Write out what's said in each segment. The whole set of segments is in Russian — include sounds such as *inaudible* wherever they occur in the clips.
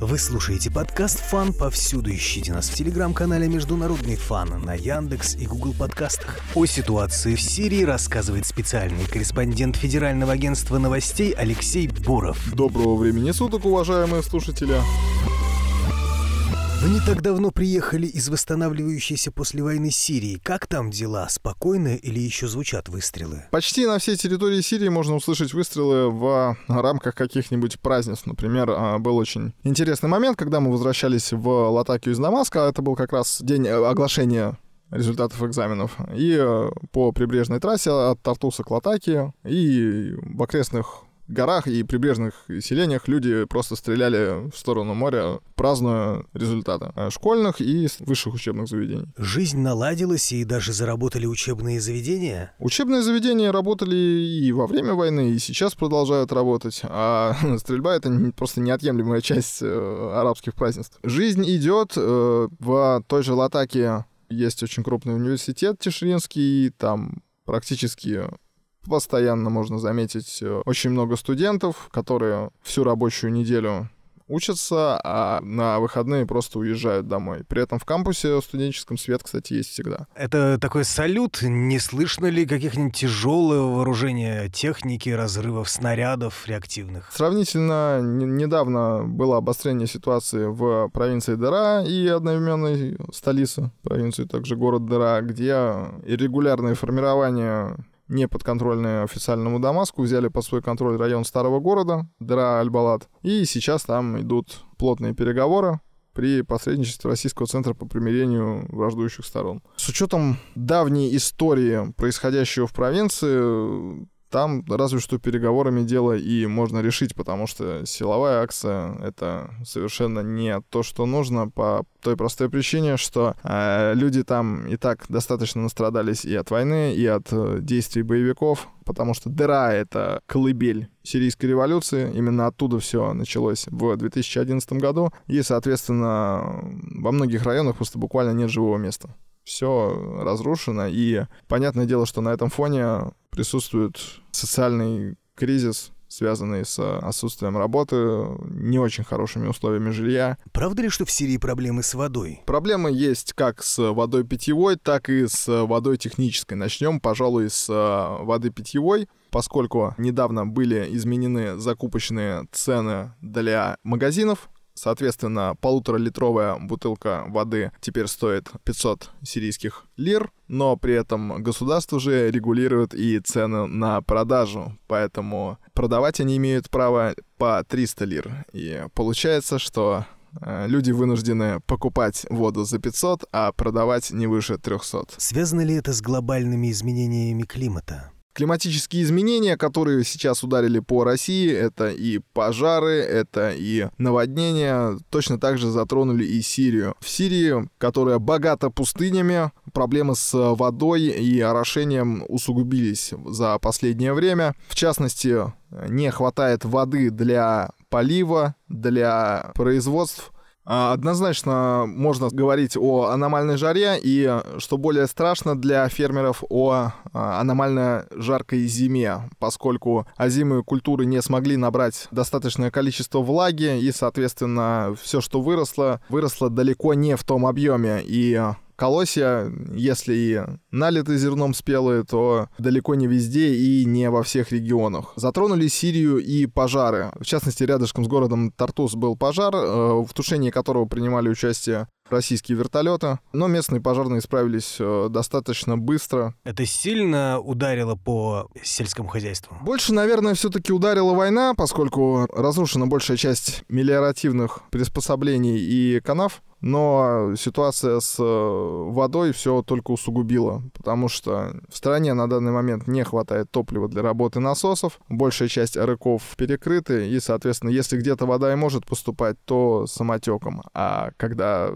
Вы слушаете подкаст «Фан». Повсюду ищите нас в телеграм-канале «Международный фан» на Яндекс и Google подкастах. О ситуации в Сирии рассказывает специальный корреспондент Федерального агентства новостей Алексей Боров. Доброго времени суток, уважаемые слушатели. Вы не так давно приехали из восстанавливающейся после войны Сирии. Как там дела? Спокойно или еще звучат выстрелы? Почти на всей территории Сирии можно услышать выстрелы в рамках каких-нибудь празднеств. Например, а, был очень интересный момент, когда мы возвращались в Латакию из Дамаска. Это был как раз день э, оглашения результатов экзаменов. И э, по прибрежной трассе от Тартуса к Латакии и в окрестных горах и прибрежных селениях люди просто стреляли в сторону моря, празднуя результаты школьных и высших учебных заведений. Жизнь наладилась и даже заработали учебные заведения? Учебные заведения работали и во время войны, и сейчас продолжают работать, а *laughs* стрельба — это просто неотъемлемая часть э, арабских празднеств. Жизнь идет э, в той же Латаке есть очень крупный университет Тишринский, там практически постоянно можно заметить э, очень много студентов, которые всю рабочую неделю учатся, а на выходные просто уезжают домой. При этом в кампусе студенческом свет, кстати, есть всегда. Это такой салют. Не слышно ли каких-нибудь тяжелого вооружения техники, разрывов снарядов реактивных? Сравнительно недавно было обострение ситуации в провинции Дера и одноименной столице провинции, также город Дера, где регулярные формирования не подконтрольные официальному Дамаску, взяли под свой контроль район старого города, Дра Аль-Балат, и сейчас там идут плотные переговоры при посредничестве Российского центра по примирению враждующих сторон. С учетом давней истории, происходящего в провинции, там разве что переговорами дело и можно решить, потому что силовая акция — это совершенно не то, что нужно по той простой причине, что э, люди там и так достаточно настрадались и от войны, и от э, действий боевиков, потому что дыра — это колыбель сирийской революции. Именно оттуда все началось в 2011 году. И, соответственно, во многих районах просто буквально нет живого места все разрушено, и понятное дело, что на этом фоне присутствует социальный кризис, связанный с отсутствием работы, не очень хорошими условиями жилья. Правда ли, что в Сирии проблемы с водой? Проблемы есть как с водой питьевой, так и с водой технической. Начнем, пожалуй, с э, воды питьевой поскольку недавно были изменены закупочные цены для магазинов, Соответственно, полуторалитровая бутылка воды теперь стоит 500 сирийских лир, но при этом государство же регулирует и цены на продажу, поэтому продавать они имеют право по 300 лир. И получается, что э, люди вынуждены покупать воду за 500, а продавать не выше 300. Связано ли это с глобальными изменениями климата? Климатические изменения, которые сейчас ударили по России, это и пожары, это и наводнения, точно так же затронули и Сирию. В Сирии, которая богата пустынями, проблемы с водой и орошением усугубились за последнее время. В частности, не хватает воды для полива, для производств однозначно можно говорить о аномальной жаре и, что более страшно для фермеров, о а, аномально жаркой зиме, поскольку озимые культуры не смогли набрать достаточное количество влаги и, соответственно, все, что выросло, выросло далеко не в том объеме. И колосья, если и налиты зерном спелые, то далеко не везде и не во всех регионах. Затронули Сирию и пожары. В частности, рядышком с городом Тартус был пожар, э, в тушении которого принимали участие российские вертолеты, но местные пожарные справились э, достаточно быстро. Это сильно ударило по сельскому хозяйству? Больше, наверное, все-таки ударила война, поскольку разрушена большая часть мелиоративных приспособлений и канав но ситуация с э, водой все только усугубила, потому что в стране на данный момент не хватает топлива для работы насосов, большая часть рыков перекрыты, и, соответственно, если где-то вода и может поступать, то самотеком, а когда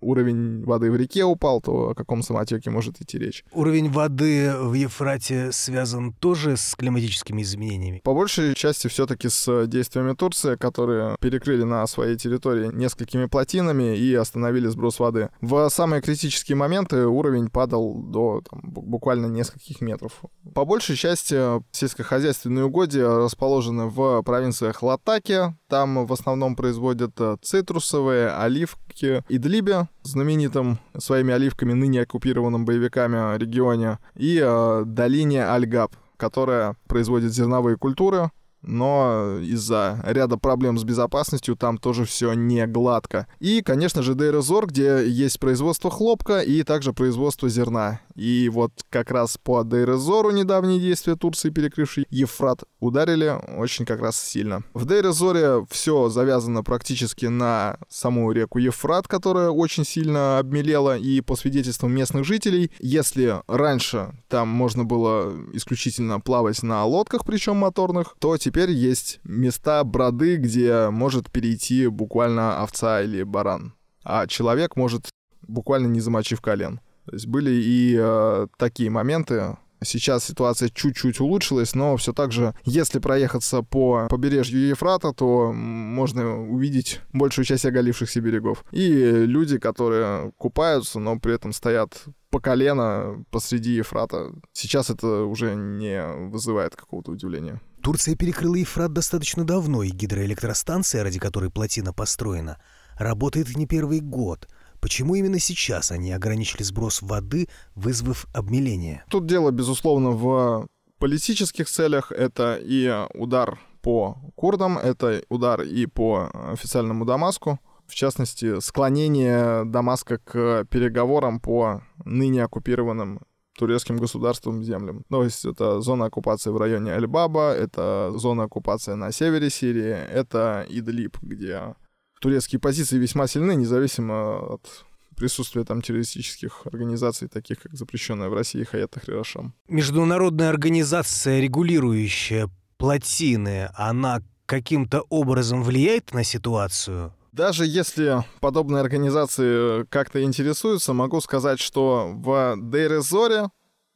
уровень воды в реке упал, то о каком самотеке может идти речь? Уровень воды в Ефрате связан тоже с климатическими изменениями? По большей части все-таки с действиями Турции, которые перекрыли на своей территории несколькими плотинами и остановили сброс воды. В самые критические моменты уровень падал до там, буквально нескольких метров. По большей части сельскохозяйственные угодья расположены в провинциях Латаки. Там в основном производят э, цитрусовые, оливки, Идлибе, знаменитым своими оливками ныне оккупированным боевиками регионе, и э, долине Альгаб, которая производит зерновые культуры, но из-за ряда проблем с безопасностью там тоже все не гладко. И, конечно же, Дейрезор, где есть производство хлопка и также производство зерна. И вот как раз по Дейрезору недавние действия Турции, перекрывшей Ефрат, ударили очень как раз сильно. В Дейрезоре все завязано практически на саму реку Ефрат, которая очень сильно обмелела, и по свидетельствам местных жителей, если раньше там можно было исключительно плавать на лодках, причем моторных, то теперь есть места броды, где может перейти буквально овца или баран. А человек может буквально не замочив колен. То есть были и э, такие моменты. Сейчас ситуация чуть-чуть улучшилась, но все так же, если проехаться по побережью Ефрата, то можно увидеть большую часть оголившихся берегов. И люди, которые купаются, но при этом стоят по колено посреди Ефрата. Сейчас это уже не вызывает какого-то удивления. Турция перекрыла Ефрат достаточно давно, и гидроэлектростанция, ради которой плотина построена, работает не первый год. Почему именно сейчас они ограничили сброс воды, вызвав обмеление? Тут дело, безусловно, в политических целях. Это и удар по курдам, это удар и по официальному Дамаску. В частности, склонение Дамаска к переговорам по ныне оккупированным турецким государством землям. То есть это зона оккупации в районе Аль-Баба, это зона оккупации на севере Сирии, это Идлиб, где турецкие позиции весьма сильны, независимо от присутствия там террористических организаций, таких как запрещенная в России Хаят Тахрирашам. Международная организация, регулирующая плотины, она каким-то образом влияет на ситуацию? Даже если подобные организации как-то интересуются, могу сказать, что в Дейрезоре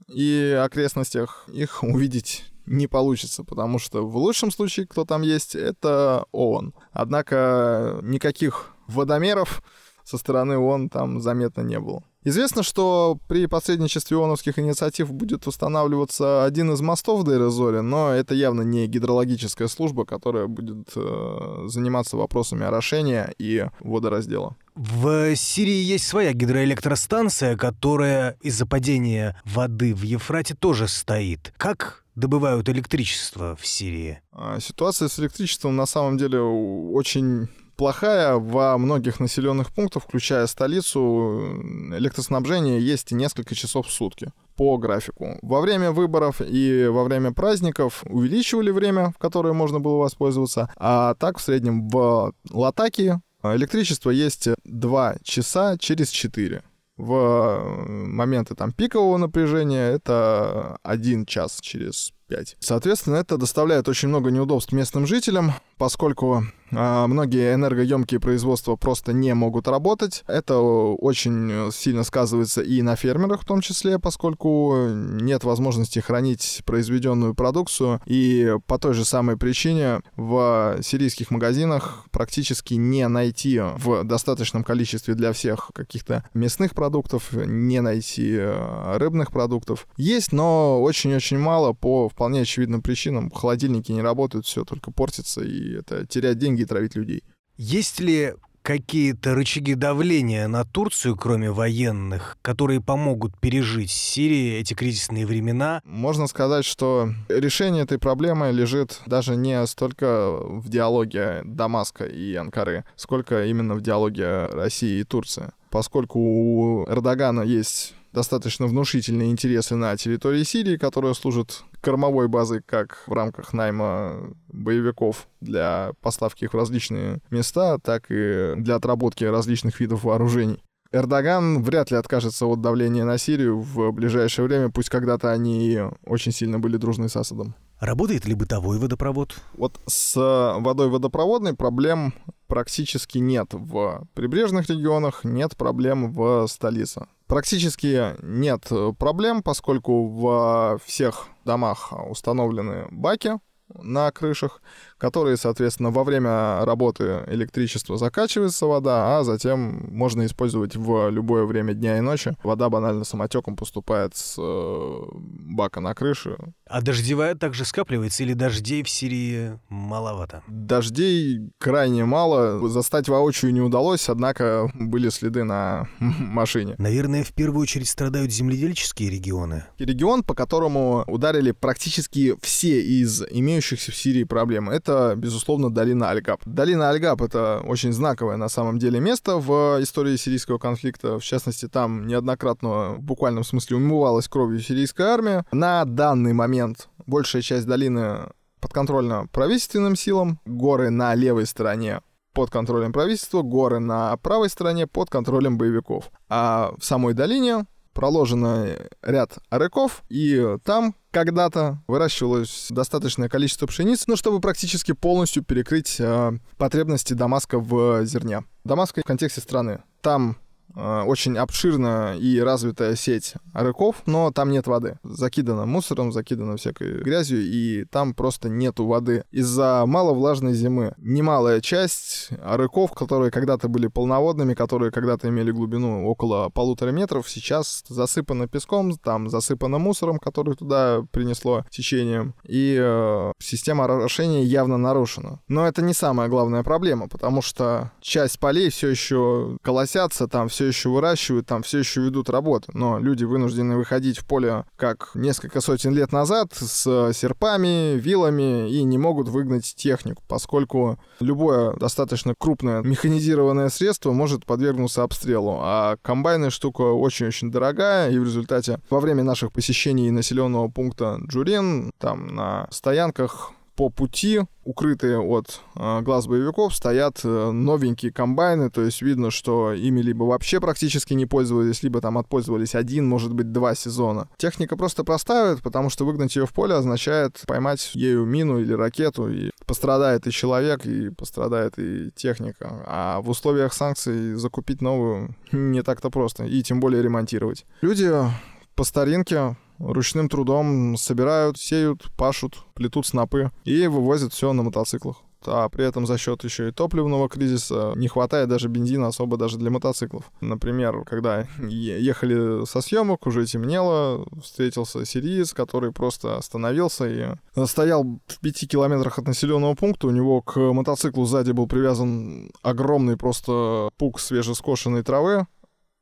и окрестностях их увидеть не получится, потому что в лучшем случае, кто там есть, это ООН. Однако никаких водомеров со стороны ООН там заметно не было. Известно, что при посредничестве ООНовских инициатив будет устанавливаться один из мостов в Дейрезоре, но это явно не гидрологическая служба, которая будет э, заниматься вопросами орошения и водораздела. В Сирии есть своя гидроэлектростанция, которая из-за падения воды в Ефрате тоже стоит. Как добывают электричество в Сирии? А, ситуация с электричеством на самом деле очень плохая. Во многих населенных пунктах, включая столицу, электроснабжение есть несколько часов в сутки по графику. Во время выборов и во время праздников увеличивали время, в которое можно было воспользоваться, а так в среднем в Латаке электричество есть 2 часа через 4 в моменты там пикового напряжения это один час через 5. Соответственно, это доставляет очень много неудобств местным жителям, поскольку многие энергоемкие производства просто не могут работать. Это очень сильно сказывается и на фермерах в том числе, поскольку нет возможности хранить произведенную продукцию. И по той же самой причине в сирийских магазинах практически не найти в достаточном количестве для всех каких-то мясных продуктов, не найти а, рыбных продуктов. Есть, но очень-очень мало по вполне очевидным причинам. Холодильники не работают, все только портится, и это терять деньги и травить людей. Есть ли какие-то рычаги давления на Турцию, кроме военных, которые помогут пережить Сирии эти кризисные времена? Можно сказать, что решение этой проблемы лежит даже не столько в диалоге Дамаска и Анкары, сколько именно в диалоге России и Турции. Поскольку у Эрдогана есть достаточно внушительные интересы на территории Сирии, которая служит кормовой базой как в рамках найма боевиков для поставки их в различные места, так и для отработки различных видов вооружений. Эрдоган вряд ли откажется от давления на Сирию в ближайшее время, пусть когда-то они очень сильно были дружны с Асадом. Работает ли бытовой водопровод? Вот с водой водопроводной проблем практически нет в прибрежных регионах, нет проблем в столице. Практически нет проблем, поскольку во всех домах установлены баки на крышах, которые, соответственно, во время работы электричества закачивается вода, а затем можно использовать в любое время дня и ночи. Вода банально самотеком поступает с э, бака на крыше. А дождевая также скапливается или дождей в Сирии маловато? Дождей крайне мало. Застать воочию не удалось, однако были следы на *laughs* машине. Наверное, в первую очередь страдают земледельческие регионы. Регион, по которому ударили практически все из имеющихся в Сирии проблем, это, безусловно, долина Альгаб. Долина Альгаб — это очень знаковое на самом деле место в истории сирийского конфликта. В частности, там неоднократно в буквальном смысле умывалась кровью сирийская армия. На данный момент большая часть долины подконтрольна правительственным силам, горы на левой стороне под контролем правительства, горы на правой стороне под контролем боевиков. А в самой долине проложено ряд арыков, и там когда-то выращивалось достаточное количество пшеницы, ну, чтобы практически полностью перекрыть э, потребности Дамаска в зерне. Дамаска в контексте страны. Там Э, очень обширная и развитая сеть рыков, но там нет воды. Закидано мусором, закидано всякой грязью, и там просто нету воды. Из-за маловлажной зимы немалая часть рыков, которые когда-то были полноводными, которые когда-то имели глубину около полутора метров, сейчас засыпано песком, там засыпано мусором, который туда принесло течением, и э, система орошения явно нарушена. Но это не самая главная проблема, потому что часть полей все еще колосятся, там все все еще выращивают, там все еще ведут работу, но люди вынуждены выходить в поле как несколько сотен лет назад с серпами, вилами и не могут выгнать технику, поскольку любое достаточно крупное механизированное средство может подвергнуться обстрелу, а комбайны штука очень-очень дорогая, и в результате во время наших посещений населенного пункта Джурин, там на стоянках по пути, укрытые от э, глаз боевиков, стоят э, новенькие комбайны, то есть видно, что ими либо вообще практически не пользовались, либо там отпользовались один, может быть, два сезона. Техника просто простаивает, потому что выгнать ее в поле означает поймать ею мину или ракету, и пострадает и человек, и пострадает и техника. А в условиях санкций закупить новую не так-то просто, и тем более ремонтировать. Люди по старинке ручным трудом собирают, сеют, пашут, плетут снопы и вывозят все на мотоциклах. А при этом за счет еще и топливного кризиса не хватает даже бензина особо даже для мотоциклов. Например, когда ехали со съемок, уже темнело, встретился сириец, который просто остановился и стоял в пяти километрах от населенного пункта. У него к мотоциклу сзади был привязан огромный просто пук свежескошенной травы,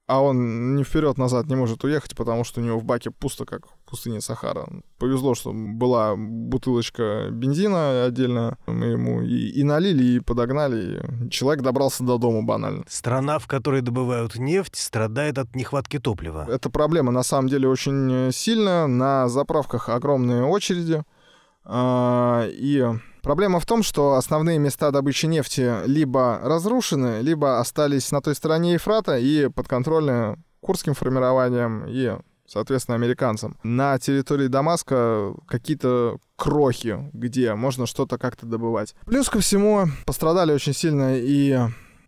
а он ни вперед-назад не может уехать, потому что у него в баке пусто, как в пустыне Сахара. Повезло, что была бутылочка бензина отдельно, мы ему и, и налили, и подогнали, и человек добрался до дома банально. Страна, в которой добывают нефть, страдает от нехватки топлива. Эта проблема на самом деле очень сильная, на заправках огромные очереди, а, и Проблема в том, что основные места добычи нефти либо разрушены, либо остались на той стороне Ефрата и подконтрольны курским формированием и соответственно, американцам. На территории Дамаска какие-то крохи, где можно что-то как-то добывать. Плюс ко всему пострадали очень сильно и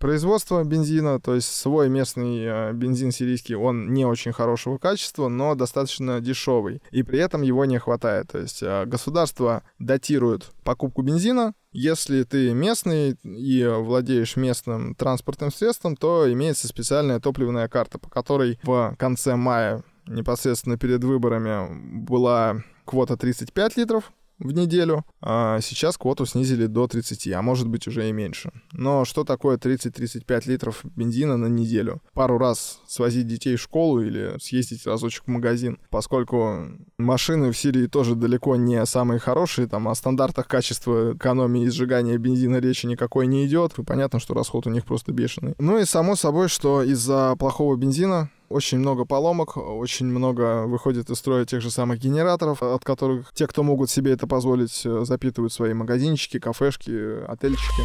производства бензина, то есть свой местный э, бензин сирийский, он не очень хорошего качества, но достаточно дешевый, и при этом его не хватает. То есть э, государство датирует покупку бензина, если ты местный и владеешь местным транспортным средством, то имеется специальная топливная карта, по которой в конце мая непосредственно перед выборами была квота 35 литров в неделю. А сейчас квоту снизили до 30, а может быть уже и меньше. Но что такое 30-35 литров бензина на неделю? Пару раз свозить детей в школу или съездить разочек в магазин, поскольку машины в Сирии тоже далеко не самые хорошие, там о стандартах качества экономии и сжигания бензина речи никакой не идет, и понятно, что расход у них просто бешеный. Ну и само собой, что из-за плохого бензина очень много поломок, очень много выходит из строя тех же самых генераторов, от которых те, кто могут себе это позволить, э, запитывают свои магазинчики, кафешки, отельчики.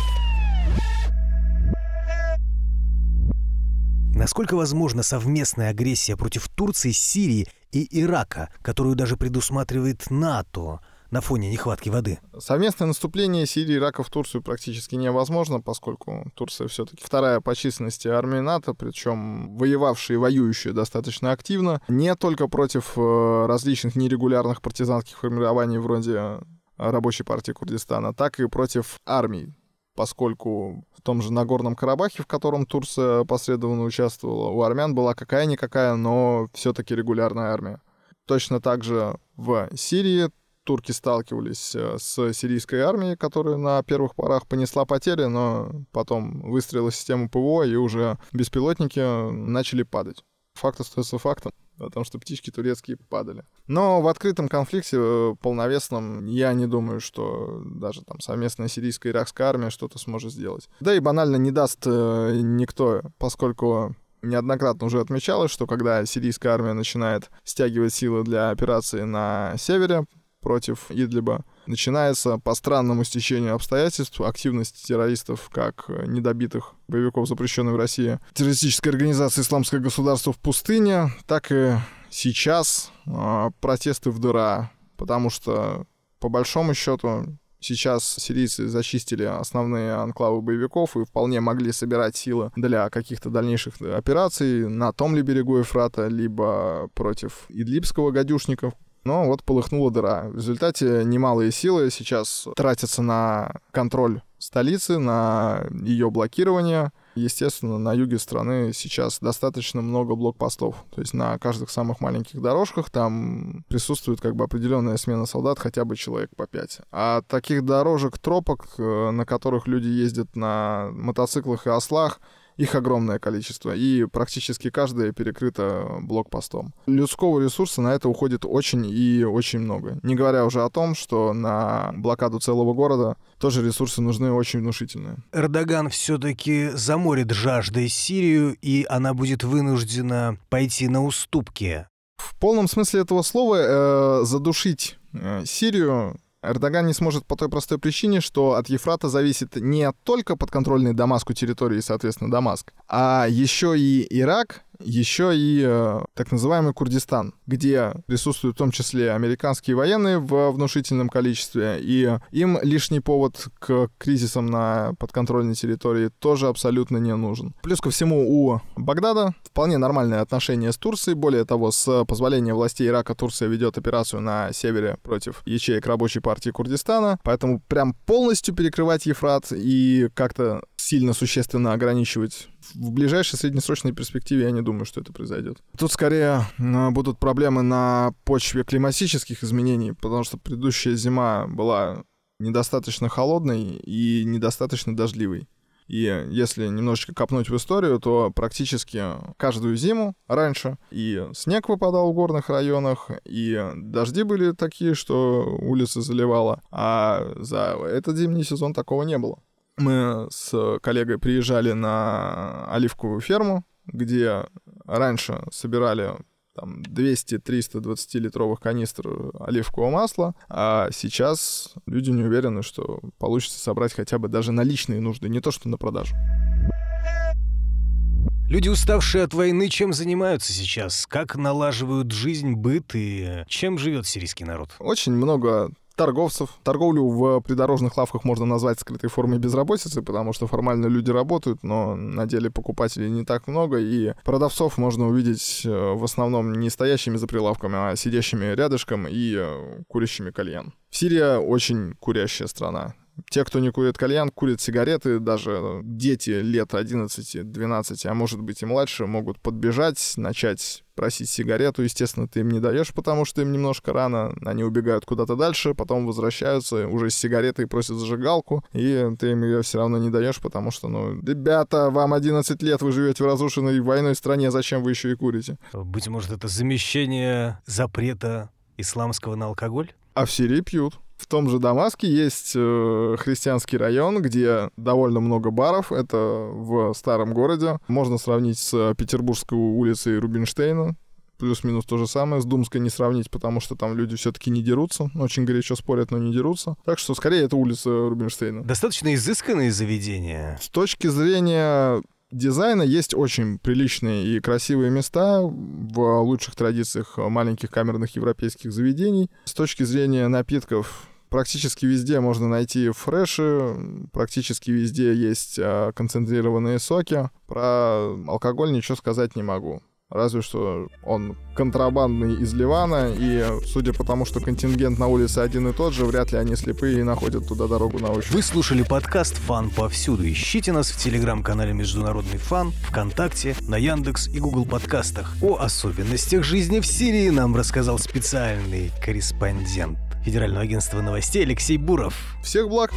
Насколько возможна совместная агрессия против Турции, Сирии и Ирака, которую даже предусматривает НАТО? На фоне нехватки воды? Совместное наступление Сирии и Ирака в Турцию практически невозможно, поскольку Турция все-таки вторая по численности армии НАТО, причем воевавшая и воюющая достаточно активно, не только против э, различных нерегулярных партизанских формирований вроде рабочей партии Курдистана, так и против армий, поскольку в том же Нагорном Карабахе, в котором Турция посредственно участвовала, у армян была какая-никакая, но все-таки регулярная армия. Точно так же в Сирии турки сталкивались э, с сирийской армией, которая на первых порах понесла потери, но потом выстрелила систему ПВО, и уже беспилотники начали падать. Факт остается фактом о том, что птички турецкие падали. Но в открытом конфликте э, полновесном я не думаю, что даже там совместная сирийская и иракская армия что-то сможет сделать. Да и банально не даст э, никто, поскольку неоднократно уже отмечалось, что когда сирийская армия начинает стягивать силы для операции на севере, против Идлиба. Начинается по странному стечению обстоятельств активность террористов, как недобитых боевиков, запрещенной в России, террористической организации «Исламское государство» в пустыне, так и сейчас э, протесты в дыра, потому что, по большому счету, Сейчас сирийцы зачистили основные анклавы боевиков и вполне могли собирать силы для каких-то дальнейших операций на том ли берегу Эфрата, либо против идлибского гадюшника, но вот полыхнула дыра. В результате немалые силы сейчас тратятся на контроль столицы, на ее блокирование. Естественно, на юге страны сейчас достаточно много блокпостов. То есть на каждых самых маленьких дорожках там присутствует как бы определенная смена солдат, хотя бы человек по пять. А таких дорожек, тропок, э, на которых люди ездят на мотоциклах и ослах, их огромное количество, и практически каждая перекрыта блокпостом. Людского ресурса на это уходит очень и очень много. Не говоря уже о том, что на блокаду целого города тоже ресурсы нужны очень внушительные. Эрдоган все-таки заморит жаждой Сирию, и она будет вынуждена пойти на уступки. В полном смысле этого слова э, задушить э, Сирию Эрдоган не сможет по той простой причине, что от Ефрата зависит не только подконтрольный Дамаску территории, соответственно, Дамаск, а еще и Ирак еще и э, так называемый Курдистан, где присутствуют в том числе американские военные в внушительном количестве, и им лишний повод к кризисам на подконтрольной территории тоже абсолютно не нужен. Плюс ко всему у Багдада вполне нормальные отношения с Турцией, более того, с позволения властей Ирака Турция ведет операцию на севере против ячеек рабочей партии Курдистана, поэтому прям полностью перекрывать Ефрат и как-то сильно существенно ограничивать в ближайшей среднесрочной перспективе я не думаю, что это произойдет. Тут скорее э, будут проблемы на почве климатических изменений, потому что предыдущая зима была недостаточно холодной и недостаточно дождливой. И если немножечко копнуть в историю, то практически каждую зиму раньше и снег выпадал в горных районах, и дожди были такие, что улицы заливало, а за этот зимний сезон такого не было. Мы с коллегой приезжали на оливковую ферму, где раньше собирали там 200-300 20-литровых канистр оливкового масла, а сейчас люди не уверены, что получится собрать хотя бы даже на личные нужды, не то что на продажу. Люди, уставшие от войны, чем занимаются сейчас? Как налаживают жизнь, быт и чем живет сирийский народ? Очень много торговцев. Торговлю в придорожных лавках можно назвать скрытой формой безработицы, потому что формально люди работают, но на деле покупателей не так много, и продавцов можно увидеть э, в основном не стоящими за прилавками, а сидящими рядышком и э, курящими кальян. Сирия очень курящая страна. Те, кто не курит кальян, курят сигареты, даже дети лет 11-12, а может быть и младше, могут подбежать, начать просить сигарету. Естественно, ты им не даешь, потому что им немножко рано. Они убегают куда-то дальше, потом возвращаются уже с сигаретой и просят зажигалку, и ты им ее все равно не даешь, потому что, ну, ребята, вам 11 лет, вы живете в разрушенной войной стране, зачем вы еще и курите? Быть может, это замещение запрета исламского на алкоголь? А в Сирии пьют. В том же Дамаске есть э, христианский район, где довольно много баров. Это в старом городе. Можно сравнить с Петербургской улицей Рубинштейна. Плюс-минус то же самое. С Думской не сравнить, потому что там люди все-таки не дерутся. Очень горячо спорят, но не дерутся. Так что скорее это улица Рубинштейна. Достаточно изысканные заведения. С точки зрения дизайна есть очень приличные и красивые места в лучших традициях маленьких камерных европейских заведений. С точки зрения напитков практически везде можно найти фреши, практически везде есть а, концентрированные соки. Про алкоголь ничего сказать не могу. Разве что он контрабандный из Ливана, и судя по тому, что контингент на улице один и тот же, вряд ли они слепые и находят туда дорогу на ощупь. Вы слушали подкаст «Фан повсюду». Ищите нас в телеграм-канале «Международный фан», ВКонтакте, на Яндекс и Google подкастах. О особенностях жизни в Сирии нам рассказал специальный корреспондент Федерального агентства новостей Алексей Буров. Всех благ!